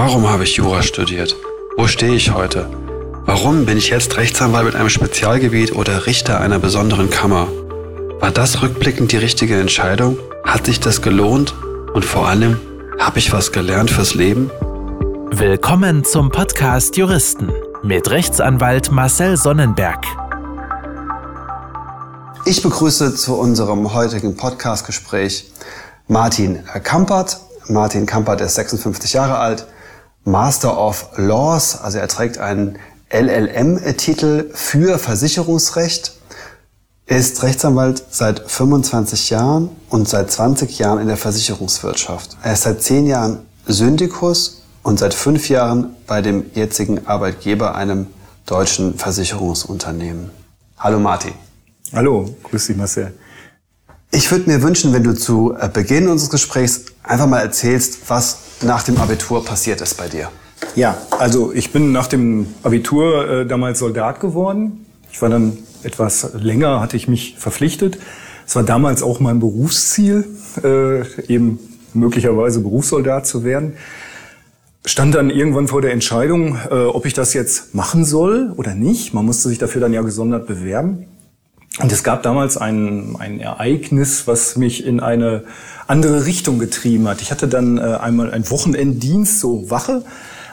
Warum habe ich Jura studiert? Wo stehe ich heute? Warum bin ich jetzt Rechtsanwalt mit einem Spezialgebiet oder Richter einer besonderen Kammer? War das rückblickend die richtige Entscheidung? Hat sich das gelohnt? Und vor allem, habe ich was gelernt fürs Leben? Willkommen zum Podcast Juristen mit Rechtsanwalt Marcel Sonnenberg. Ich begrüße zu unserem heutigen Podcastgespräch Martin Kampert. Martin Kampert ist 56 Jahre alt, Master of Laws, also er trägt einen LLM-Titel für Versicherungsrecht, ist Rechtsanwalt seit 25 Jahren und seit 20 Jahren in der Versicherungswirtschaft. Er ist seit 10 Jahren Syndikus und seit 5 Jahren bei dem jetzigen Arbeitgeber, einem deutschen Versicherungsunternehmen. Hallo Martin. Hallo, grüß dich Marcel. Ich würde mir wünschen, wenn du zu äh, Beginn unseres Gesprächs einfach mal erzählst, was nach dem Abitur passiert ist bei dir. Ja, also ich bin nach dem Abitur äh, damals Soldat geworden. Ich war dann etwas länger, hatte ich mich verpflichtet. Es war damals auch mein Berufsziel, äh, eben möglicherweise Berufssoldat zu werden. Stand dann irgendwann vor der Entscheidung, äh, ob ich das jetzt machen soll oder nicht. Man musste sich dafür dann ja gesondert bewerben. Und es gab damals ein, ein Ereignis, was mich in eine andere Richtung getrieben hat. Ich hatte dann äh, einmal einen Wochenenddienst, so Wache,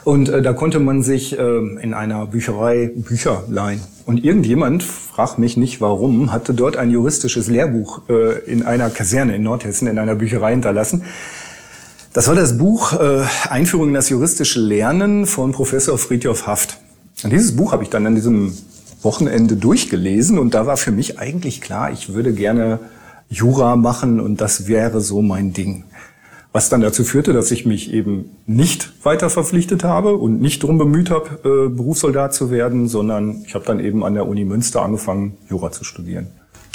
und äh, da konnte man sich äh, in einer Bücherei Bücher leihen. Und irgendjemand, frag mich nicht warum, hatte dort ein juristisches Lehrbuch äh, in einer Kaserne in Nordhessen, in einer Bücherei hinterlassen. Das war das Buch äh, Einführung in das juristische Lernen von Professor Friedhof Haft. Und dieses Buch habe ich dann an diesem Wochenende durchgelesen und da war für mich eigentlich klar, ich würde gerne Jura machen und das wäre so mein Ding. Was dann dazu führte, dass ich mich eben nicht weiter verpflichtet habe und nicht darum bemüht habe, äh, Berufssoldat zu werden, sondern ich habe dann eben an der Uni Münster angefangen, Jura zu studieren.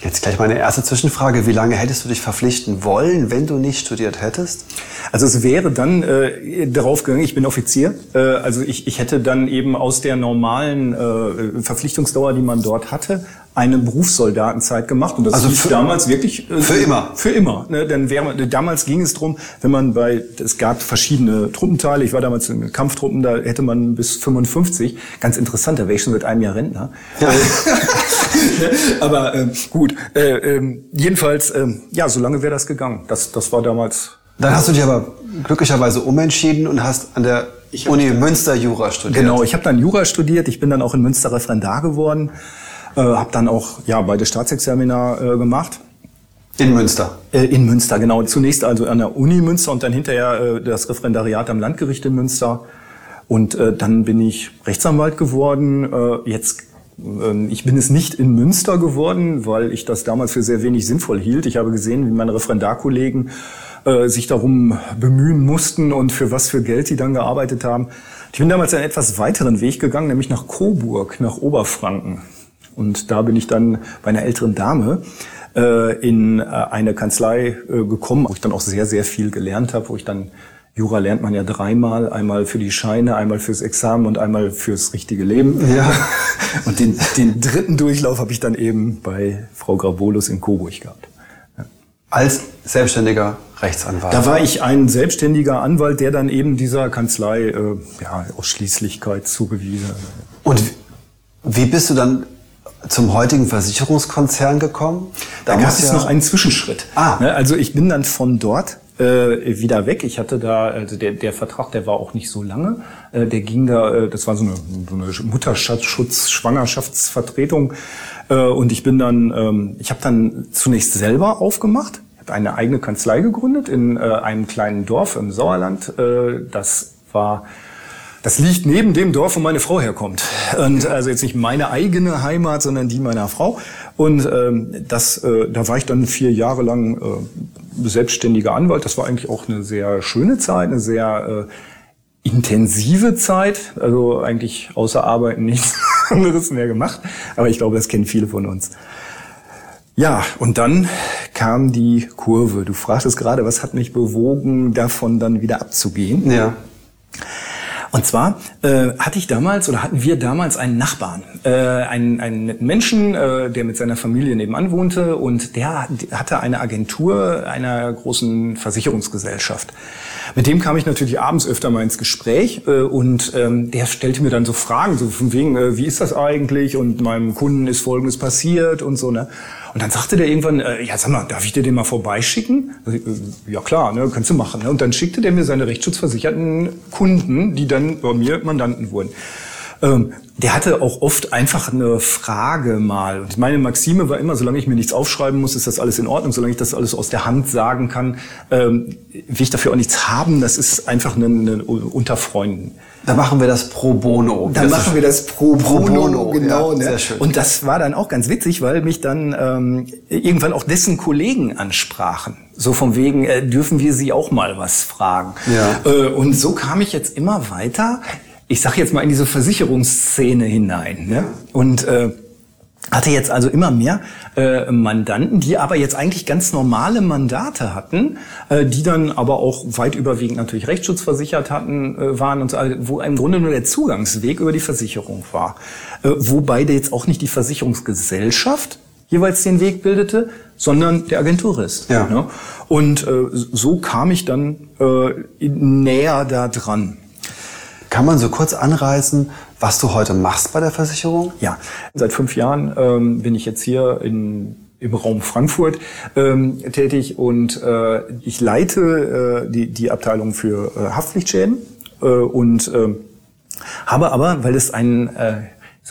Jetzt gleich meine erste Zwischenfrage. Wie lange hättest du dich verpflichten wollen, wenn du nicht studiert hättest? Also es wäre dann äh, darauf gegangen, ich bin Offizier. Äh, also ich, ich hätte dann eben aus der normalen äh, Verpflichtungsdauer, die man dort hatte, eine Berufssoldatenzeit gemacht. Und das also für, damals wirklich äh, für immer. Für immer. Ne? Denn wäre, damals ging es drum, wenn man bei es gab verschiedene Truppenteile. Ich war damals in Kampftruppen, da hätte man bis 55. Ganz interessant, da wäre ich schon seit einem Jahr Rentner. Ja. Aber äh, gut. Äh, äh, jedenfalls, äh, ja, so lange wäre das gegangen. Das, das war damals. Dann hast du dich aber glücklicherweise umentschieden und hast an der Uni Münster Jura studiert. Genau, ich habe dann Jura studiert. Ich bin dann auch in Münster Referendar geworden. Äh, habe dann auch ja beide Staatsexamina äh, gemacht. In Münster? Äh, in Münster, genau. Zunächst also an der Uni Münster und dann hinterher äh, das Referendariat am Landgericht in Münster. Und äh, dann bin ich Rechtsanwalt geworden. Äh, jetzt ähm, ich bin es nicht in Münster geworden, weil ich das damals für sehr wenig sinnvoll hielt. Ich habe gesehen, wie meine Referendarkollegen äh, sich darum bemühen mussten und für was für Geld die dann gearbeitet haben. Ich bin damals einen etwas weiteren Weg gegangen, nämlich nach Coburg, nach Oberfranken. Und da bin ich dann bei einer älteren Dame äh, in äh, eine Kanzlei gekommen, wo ich dann auch sehr, sehr viel gelernt habe, wo ich dann Jura lernt man ja dreimal, einmal für die Scheine, einmal fürs Examen und einmal fürs richtige Leben. Ja. Und den, den dritten Durchlauf habe ich dann eben bei Frau Grabolus in Coburg gehabt. Ja. Als selbstständiger Rechtsanwalt? Da war ich ein selbstständiger Anwalt, der dann eben dieser Kanzlei äh, ja, Ausschließlichkeit zugewiesen hat. Und wie bist du dann zum heutigen Versicherungskonzern gekommen? Da, da gab es ja noch einen Zwischenschritt. Ah. Ne, also ich bin dann von dort äh, wieder weg. Ich hatte da, also der, der Vertrag, der war auch nicht so lange. Äh, der ging da, äh, das war so eine, so eine Mutterschutz, Schwangerschaftsvertretung. Äh, und ich bin dann, ähm, ich habe dann zunächst selber aufgemacht. Habe eine eigene Kanzlei gegründet in äh, einem kleinen Dorf im Sauerland. Äh, das war das liegt neben dem Dorf, wo meine Frau herkommt. Und also jetzt nicht meine eigene Heimat, sondern die meiner Frau. Und ähm, das, äh, da war ich dann vier Jahre lang äh, selbstständiger Anwalt. Das war eigentlich auch eine sehr schöne Zeit, eine sehr äh, intensive Zeit. Also eigentlich außer Arbeiten nichts anderes mehr gemacht. Aber ich glaube, das kennen viele von uns. Ja, und dann kam die Kurve. Du fragtest gerade, was hat mich bewogen, davon dann wieder abzugehen? Ja. Und zwar äh, hatte ich damals oder hatten wir damals einen Nachbarn, äh, einen, einen netten Menschen, äh, der mit seiner Familie nebenan wohnte und der hatte eine Agentur einer großen Versicherungsgesellschaft. Mit dem kam ich natürlich abends öfter mal ins Gespräch äh, und ähm, der stellte mir dann so Fragen, so von wegen, äh, wie ist das eigentlich und meinem Kunden ist Folgendes passiert und so. Ne? Und dann sagte der irgendwann, äh, ja sag mal, darf ich dir den mal vorbeischicken? Äh, ja klar, ne, kannst du machen. Ne? Und dann schickte der mir seine rechtsschutzversicherten Kunden, die dann bei mir Mandanten wurden. Ähm, der hatte auch oft einfach eine Frage mal. Und meine Maxime war immer, solange ich mir nichts aufschreiben muss, ist das alles in Ordnung. Solange ich das alles aus der Hand sagen kann, ähm, will ich dafür auch nichts haben. Das ist einfach eine, eine unter Freunden. Dann machen wir das pro bono. Dann machen wir das pro bono, pro bono genau. Ja, ne? Sehr schön. Und das war dann auch ganz witzig, weil mich dann ähm, irgendwann auch dessen Kollegen ansprachen. So von wegen, äh, dürfen wir sie auch mal was fragen. Ja. Äh, und so kam ich jetzt immer weiter ich sage jetzt mal in diese Versicherungsszene hinein. Ne? Und äh, hatte jetzt also immer mehr äh, Mandanten, die aber jetzt eigentlich ganz normale Mandate hatten, äh, die dann aber auch weit überwiegend natürlich rechtsschutzversichert hatten, äh, waren und so, also, wo im Grunde nur der Zugangsweg über die Versicherung war. Äh, wobei der jetzt auch nicht die Versicherungsgesellschaft jeweils den Weg bildete, sondern der Agenturist. Ja. Ne? Und äh, so kam ich dann äh, näher da dran. Kann man so kurz anreißen, was du heute machst bei der Versicherung? Ja, seit fünf Jahren ähm, bin ich jetzt hier in im Raum Frankfurt ähm, tätig und äh, ich leite äh, die, die Abteilung für äh, Haftpflichtschäden äh, und äh, habe aber, weil es ein äh,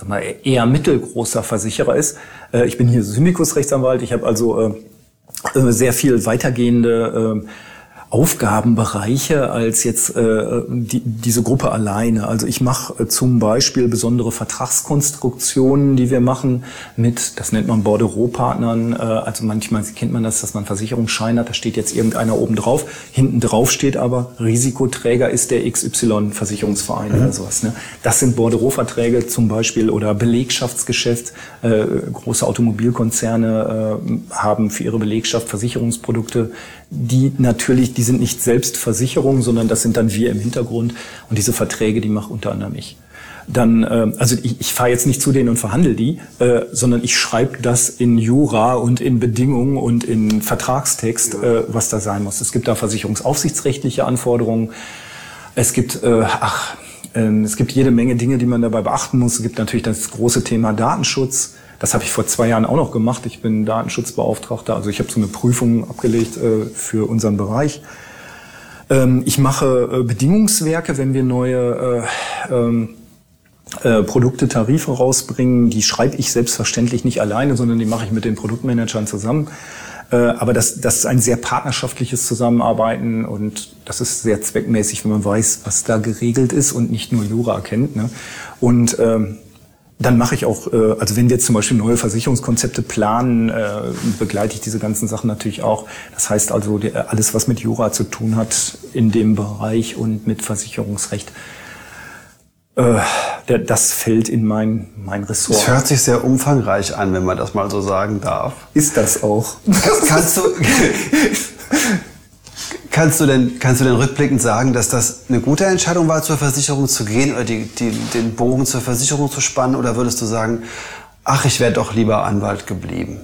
mal, eher mittelgroßer Versicherer ist, äh, ich bin hier Syndikusrechtsanwalt, ich habe also äh, äh sehr viel weitergehende äh, Aufgabenbereiche als jetzt äh, die, diese Gruppe alleine. Also ich mache äh, zum Beispiel besondere Vertragskonstruktionen, die wir machen mit, das nennt man Bordereau-Partnern. Äh, also manchmal kennt man das, dass man Versicherungsschein hat, da steht jetzt irgendeiner oben drauf. Hinten drauf steht aber, Risikoträger ist der XY-Versicherungsverein mhm. oder sowas. Ne? Das sind Bordereau-Verträge zum Beispiel oder Belegschaftsgeschäft. Äh, große Automobilkonzerne äh, haben für ihre Belegschaft Versicherungsprodukte die natürlich, die sind nicht selbst Versicherungen, sondern das sind dann wir im Hintergrund. Und diese Verträge, die mache unter anderem ich. Dann, äh, also ich, ich fahre jetzt nicht zu denen und verhandle die, äh, sondern ich schreibe das in Jura und in Bedingungen und in Vertragstext, äh, was da sein muss. Es gibt da versicherungsaufsichtsrechtliche Anforderungen. Es gibt, äh, ach, äh, es gibt jede Menge Dinge, die man dabei beachten muss. Es gibt natürlich das große Thema Datenschutz. Das habe ich vor zwei Jahren auch noch gemacht. Ich bin Datenschutzbeauftragter, also ich habe so eine Prüfung abgelegt äh, für unseren Bereich. Ähm, ich mache äh, Bedingungswerke, wenn wir neue äh, ähm, äh, Produkte, Tarife rausbringen. Die schreibe ich selbstverständlich nicht alleine, sondern die mache ich mit den Produktmanagern zusammen. Äh, aber das, das ist ein sehr partnerschaftliches Zusammenarbeiten und das ist sehr zweckmäßig, wenn man weiß, was da geregelt ist und nicht nur Jura kennt. Ne? Und ähm, dann mache ich auch, äh, also wenn wir zum Beispiel neue Versicherungskonzepte planen, äh, begleite ich diese ganzen Sachen natürlich auch. Das heißt also, alles, was mit Jura zu tun hat in dem Bereich und mit Versicherungsrecht, äh, das fällt in mein, mein Ressort. Es hört sich sehr umfangreich an, wenn man das mal so sagen darf. Ist das auch. Kannst du, Kannst du denn, kannst du denn rückblickend sagen, dass das eine gute Entscheidung war, zur Versicherung zu gehen oder die, die, den Bogen zur Versicherung zu spannen? Oder würdest du sagen, ach, ich wäre doch lieber Anwalt geblieben?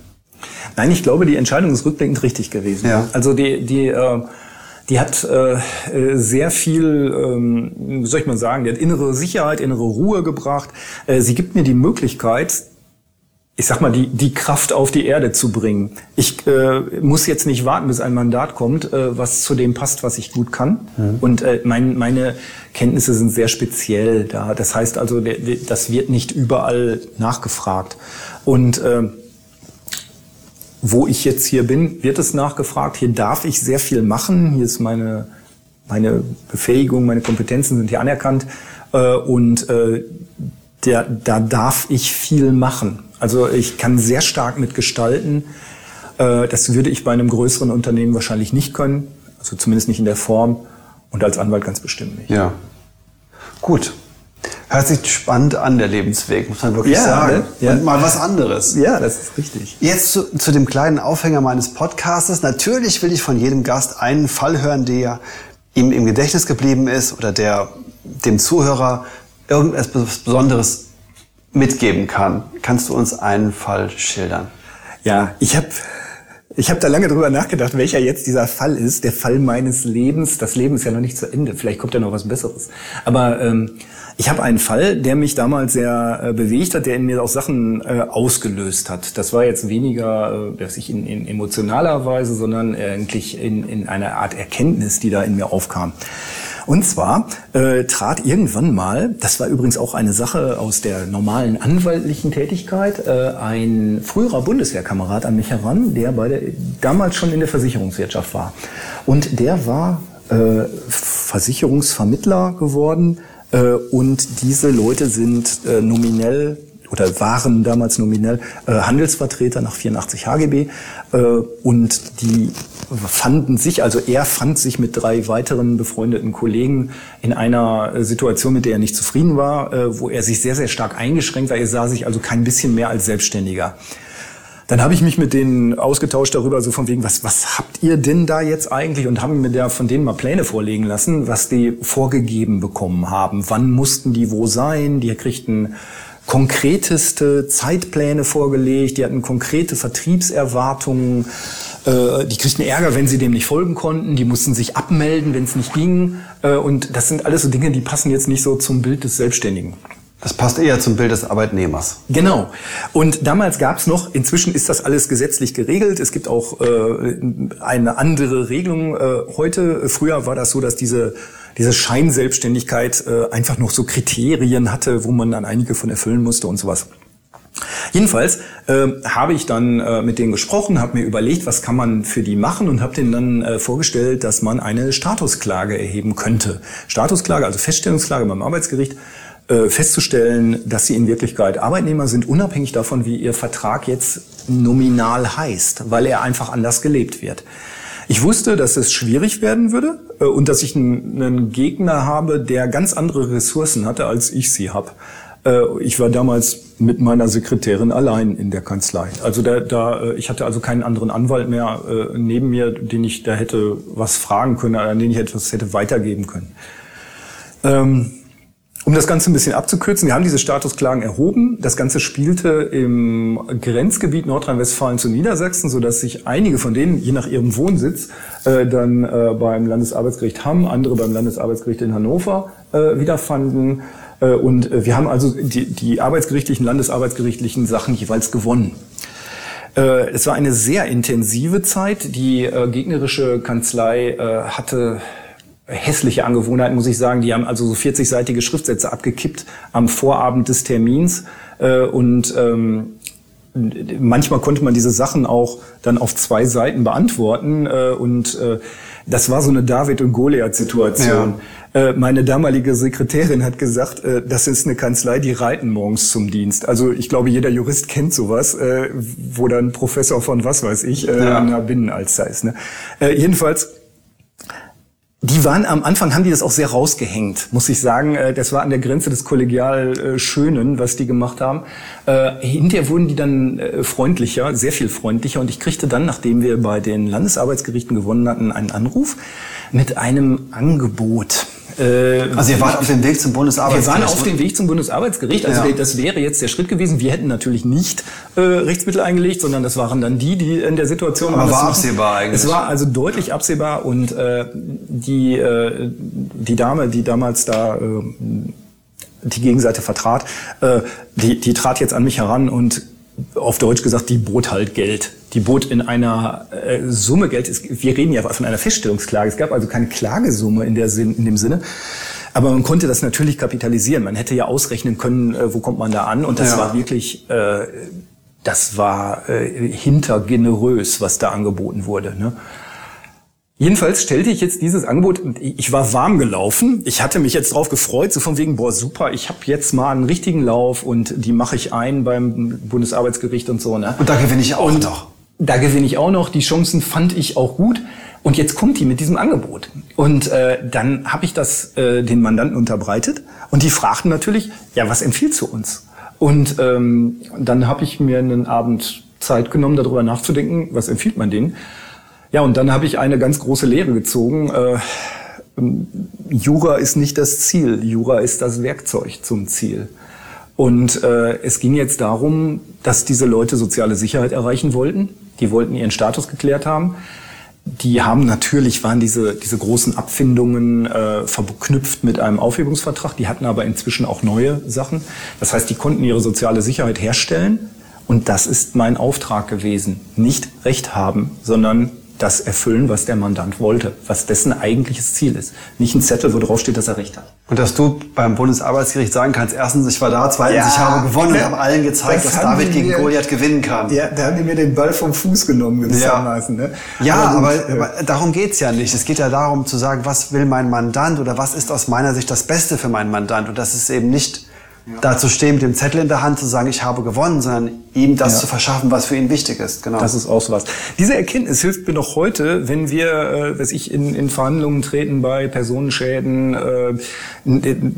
Nein, ich glaube, die Entscheidung ist rückblickend richtig gewesen. Ja. Also die, die, äh, die hat äh, sehr viel, ähm, wie soll ich mal sagen, die hat innere Sicherheit, innere Ruhe gebracht. Äh, sie gibt mir die Möglichkeit, ich sag mal, die, die Kraft auf die Erde zu bringen. Ich äh, muss jetzt nicht warten, bis ein Mandat kommt, äh, was zu dem passt, was ich gut kann. Mhm. Und äh, mein, meine Kenntnisse sind sehr speziell da. Das heißt also, der, der, das wird nicht überall nachgefragt. Und äh, wo ich jetzt hier bin, wird es nachgefragt. Hier darf ich sehr viel machen. Hier ist meine, meine Befähigung, meine Kompetenzen sind hier anerkannt. Äh, und äh, der, da darf ich viel machen. Also ich kann sehr stark mitgestalten. Äh, das würde ich bei einem größeren Unternehmen wahrscheinlich nicht können. Also zumindest nicht in der Form. Und als Anwalt ganz bestimmt nicht. Ja. Gut. Hört sich spannend an, der Lebensweg, muss man wirklich ja, sagen. Ne? Ja. Und mal was anderes. Ja, das ist richtig. Jetzt zu, zu dem kleinen Aufhänger meines Podcastes. Natürlich will ich von jedem Gast einen Fall hören, der ihm im Gedächtnis geblieben ist oder der dem Zuhörer irgendetwas Besonderes mitgeben kann. Kannst du uns einen Fall schildern? Ja, ich habe ich hab da lange drüber nachgedacht, welcher jetzt dieser Fall ist. Der Fall meines Lebens. Das Leben ist ja noch nicht zu Ende. Vielleicht kommt ja noch was Besseres. Aber ähm, ich habe einen Fall, der mich damals sehr äh, bewegt hat, der in mir auch Sachen äh, ausgelöst hat. Das war jetzt weniger, äh, dass ich in, in emotionaler Weise, sondern eigentlich in, in einer Art Erkenntnis, die da in mir aufkam. Und zwar äh, trat irgendwann mal, das war übrigens auch eine Sache aus der normalen anwaltlichen Tätigkeit, äh, ein früherer Bundeswehrkamerad an mich heran, der bei der, damals schon in der Versicherungswirtschaft war. Und der war äh, Versicherungsvermittler geworden äh, und diese Leute sind äh, nominell oder waren damals nominell äh, Handelsvertreter nach 84 HGB äh, und die fanden sich, also er fand sich mit drei weiteren befreundeten Kollegen in einer Situation, mit der er nicht zufrieden war, äh, wo er sich sehr, sehr stark eingeschränkt war. Er sah sich also kein bisschen mehr als Selbstständiger. Dann habe ich mich mit denen ausgetauscht darüber, so von wegen, was, was habt ihr denn da jetzt eigentlich? Und haben mir da von denen mal Pläne vorlegen lassen, was die vorgegeben bekommen haben. Wann mussten die wo sein? Die kriegten konkreteste Zeitpläne vorgelegt, die hatten konkrete Vertriebserwartungen, äh, die kriegten Ärger, wenn sie dem nicht folgen konnten, die mussten sich abmelden, wenn es nicht ging. Äh, und das sind alles so Dinge, die passen jetzt nicht so zum Bild des Selbstständigen. Das passt eher zum Bild des Arbeitnehmers. Genau. Und damals gab es noch, inzwischen ist das alles gesetzlich geregelt. Es gibt auch äh, eine andere Regelung äh, heute. Früher war das so, dass diese diese Scheinselbstständigkeit äh, einfach noch so Kriterien hatte, wo man dann einige von erfüllen musste und sowas. Jedenfalls äh, habe ich dann äh, mit denen gesprochen, habe mir überlegt, was kann man für die machen und habe denen dann äh, vorgestellt, dass man eine Statusklage erheben könnte. Statusklage, also Feststellungsklage beim Arbeitsgericht, äh, festzustellen, dass sie in Wirklichkeit Arbeitnehmer sind, unabhängig davon, wie ihr Vertrag jetzt nominal heißt, weil er einfach anders gelebt wird. Ich wusste, dass es schwierig werden würde äh, und dass ich einen, Gegner habe, der ganz andere Ressourcen hatte, als ich sie habe. Äh, ich war damals mit meiner Sekretärin allein in der Kanzlei. Also da, da, äh, ich hatte also keinen anderen Anwalt mehr äh, neben mir, den ich da hätte was fragen können, an den ich etwas hätte weitergeben können. Um das Ganze ein bisschen abzukürzen, wir haben diese Statusklagen erhoben. Das Ganze spielte im Grenzgebiet Nordrhein-Westfalen zu Niedersachsen, sodass sich einige von denen, je nach ihrem Wohnsitz, äh, dann äh, beim Landesarbeitsgericht Hamm, andere beim Landesarbeitsgericht in Hannover äh, wiederfanden. Äh, und äh, wir haben also die, die arbeitsgerichtlichen, landesarbeitsgerichtlichen Sachen jeweils gewonnen. Äh, es war eine sehr intensive Zeit. Die gegnerische Kanzlei hatte hässliche Angewohnheit, muss ich sagen. Die haben also so 40-seitige Schriftsätze abgekippt am Vorabend des Termins. Äh, und ähm, manchmal konnte man diese Sachen auch dann auf zwei Seiten beantworten. Äh, und äh, das war so eine David- und Goliath-Situation. Ja. Äh, meine damalige Sekretärin hat gesagt, äh, das ist eine Kanzlei, die reiten morgens zum Dienst. Also ich glaube, jeder Jurist kennt sowas, äh, wo dann Professor von was weiß ich äh, ja. in der Binnenalster ist. Ne? Äh, jedenfalls die waren am Anfang, haben die das auch sehr rausgehängt, muss ich sagen. Äh, das war an der Grenze des kollegial äh, Schönen, was die gemacht haben. Äh, hinterher wurden die dann freundlicher, sehr viel freundlicher. Und ich kriegte dann, nachdem wir bei den Landesarbeitsgerichten gewonnen hatten, einen Anruf mit einem Angebot. Äh, also ihr wart auf dem Weg zum Bundesarbeitsgericht? Wir waren auf dem Weg zum Bundesarbeitsgericht. Also ja. das wäre jetzt der Schritt gewesen. Wir hätten natürlich nicht äh, Rechtsmittel eingelegt, sondern das waren dann die, die in der Situation waren. Aber war absehbar eigentlich. Es war also deutlich absehbar und äh, die, äh, die Dame, die damals da... Äh, die Gegenseite vertrat, äh, die, die trat jetzt an mich heran und auf Deutsch gesagt, die bot halt Geld. Die bot in einer äh, Summe Geld. Wir reden ja von einer Feststellungsklage. Es gab also keine Klagesumme in, der Sinn, in dem Sinne. Aber man konnte das natürlich kapitalisieren. Man hätte ja ausrechnen können, äh, wo kommt man da an. Und das ja. war wirklich, äh, das war äh, hintergenerös, was da angeboten wurde. Ne? Jedenfalls stellte ich jetzt dieses Angebot und ich war warm gelaufen. Ich hatte mich jetzt drauf gefreut, so von wegen, boah, super, ich habe jetzt mal einen richtigen Lauf und die mache ich ein beim Bundesarbeitsgericht und so. Ne? Und da gewinne ich auch und noch. Da gewinne ich auch noch. Die Chancen fand ich auch gut. Und jetzt kommt die mit diesem Angebot. Und äh, dann habe ich das äh, den Mandanten unterbreitet und die fragten natürlich, ja, was empfiehlst du uns? Und ähm, dann habe ich mir einen Abend Zeit genommen, darüber nachzudenken, was empfiehlt man denen. Ja, und dann habe ich eine ganz große Lehre gezogen. Äh, ähm, Jura ist nicht das Ziel, Jura ist das Werkzeug zum Ziel. Und äh, es ging jetzt darum, dass diese Leute soziale Sicherheit erreichen wollten. Die wollten ihren Status geklärt haben. Die haben natürlich, waren diese, diese großen Abfindungen äh, verknüpft mit einem Aufhebungsvertrag. Die hatten aber inzwischen auch neue Sachen. Das heißt, die konnten ihre soziale Sicherheit herstellen. Und das ist mein Auftrag gewesen. Nicht Recht haben, sondern das erfüllen, was der Mandant wollte, was dessen eigentliches Ziel ist. Nicht ein Zettel, wo drauf steht, dass er Recht hat. Und dass du beim Bundesarbeitsgericht sagen kannst, erstens, ich war da, zweitens, ja, ich habe gewonnen und habe allen gezeigt, das dass David gegen mir, Goliath gewinnen kann. Ja, da haben die mir den Ball vom Fuß genommen gewissermaßen. Ja, ne? ja aber, aber, aber darum geht's ja nicht. Es geht ja darum zu sagen, was will mein Mandant oder was ist aus meiner Sicht das Beste für meinen Mandant. Und das ist eben nicht ja. dazu stehen, mit dem Zettel in der Hand zu sagen, ich habe gewonnen, sondern ihm das ja. zu verschaffen, was für ihn wichtig ist. Genau. Das ist auch so was. Diese Erkenntnis hilft mir noch heute, wenn wir, äh, weiß ich, in, in Verhandlungen treten bei Personenschäden. Äh,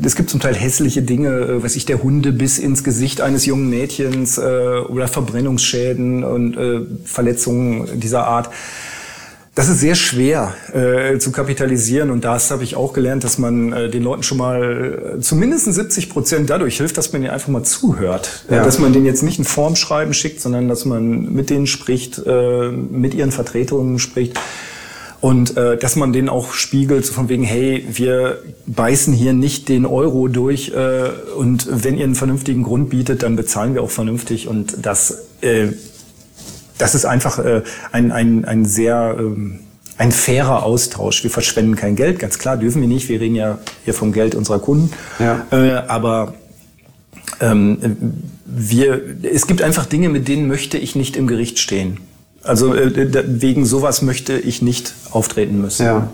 es gibt zum Teil hässliche Dinge, äh, weiß ich, der Hundebiss ins Gesicht eines jungen Mädchens äh, oder Verbrennungsschäden und äh, Verletzungen dieser Art. Das ist sehr schwer äh, zu kapitalisieren und das habe ich auch gelernt, dass man äh, den Leuten schon mal äh, zumindest 70 Prozent dadurch hilft, dass man ihnen einfach mal zuhört. Ja. Dass man denen jetzt nicht ein Formschreiben schickt, sondern dass man mit denen spricht, äh, mit ihren Vertretungen spricht und äh, dass man denen auch spiegelt, so von wegen, hey, wir beißen hier nicht den Euro durch äh, und wenn ihr einen vernünftigen Grund bietet, dann bezahlen wir auch vernünftig und das äh, das ist einfach äh, ein, ein, ein sehr ähm, ein fairer Austausch. Wir verschwenden kein Geld, ganz klar dürfen wir nicht. Wir reden ja hier vom Geld unserer Kunden. Ja. Äh, aber ähm, wir, es gibt einfach Dinge, mit denen möchte ich nicht im Gericht stehen. Also äh, wegen sowas möchte ich nicht auftreten müssen. Ja.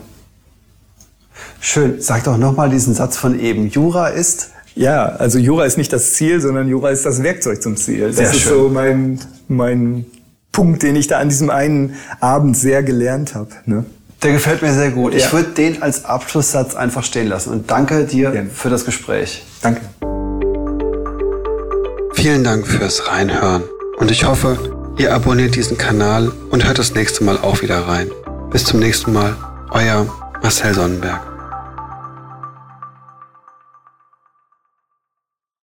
Schön. Sag doch nochmal diesen Satz von eben. Jura ist? Ja, also Jura ist nicht das Ziel, sondern Jura ist das Werkzeug zum Ziel. Das Sehr ist schön. so mein, mein Punkt, den ich da an diesem einen Abend sehr gelernt habe. Ne? Der gefällt mir sehr gut. Ja. Ich würde den als Abschlusssatz einfach stehen lassen. Und danke dir ja. für das Gespräch. Danke. Vielen Dank fürs Reinhören. Und ich hoffe, ihr abonniert diesen Kanal und hört das nächste Mal auch wieder rein. Bis zum nächsten Mal. Euer Marcel Sonnenberg.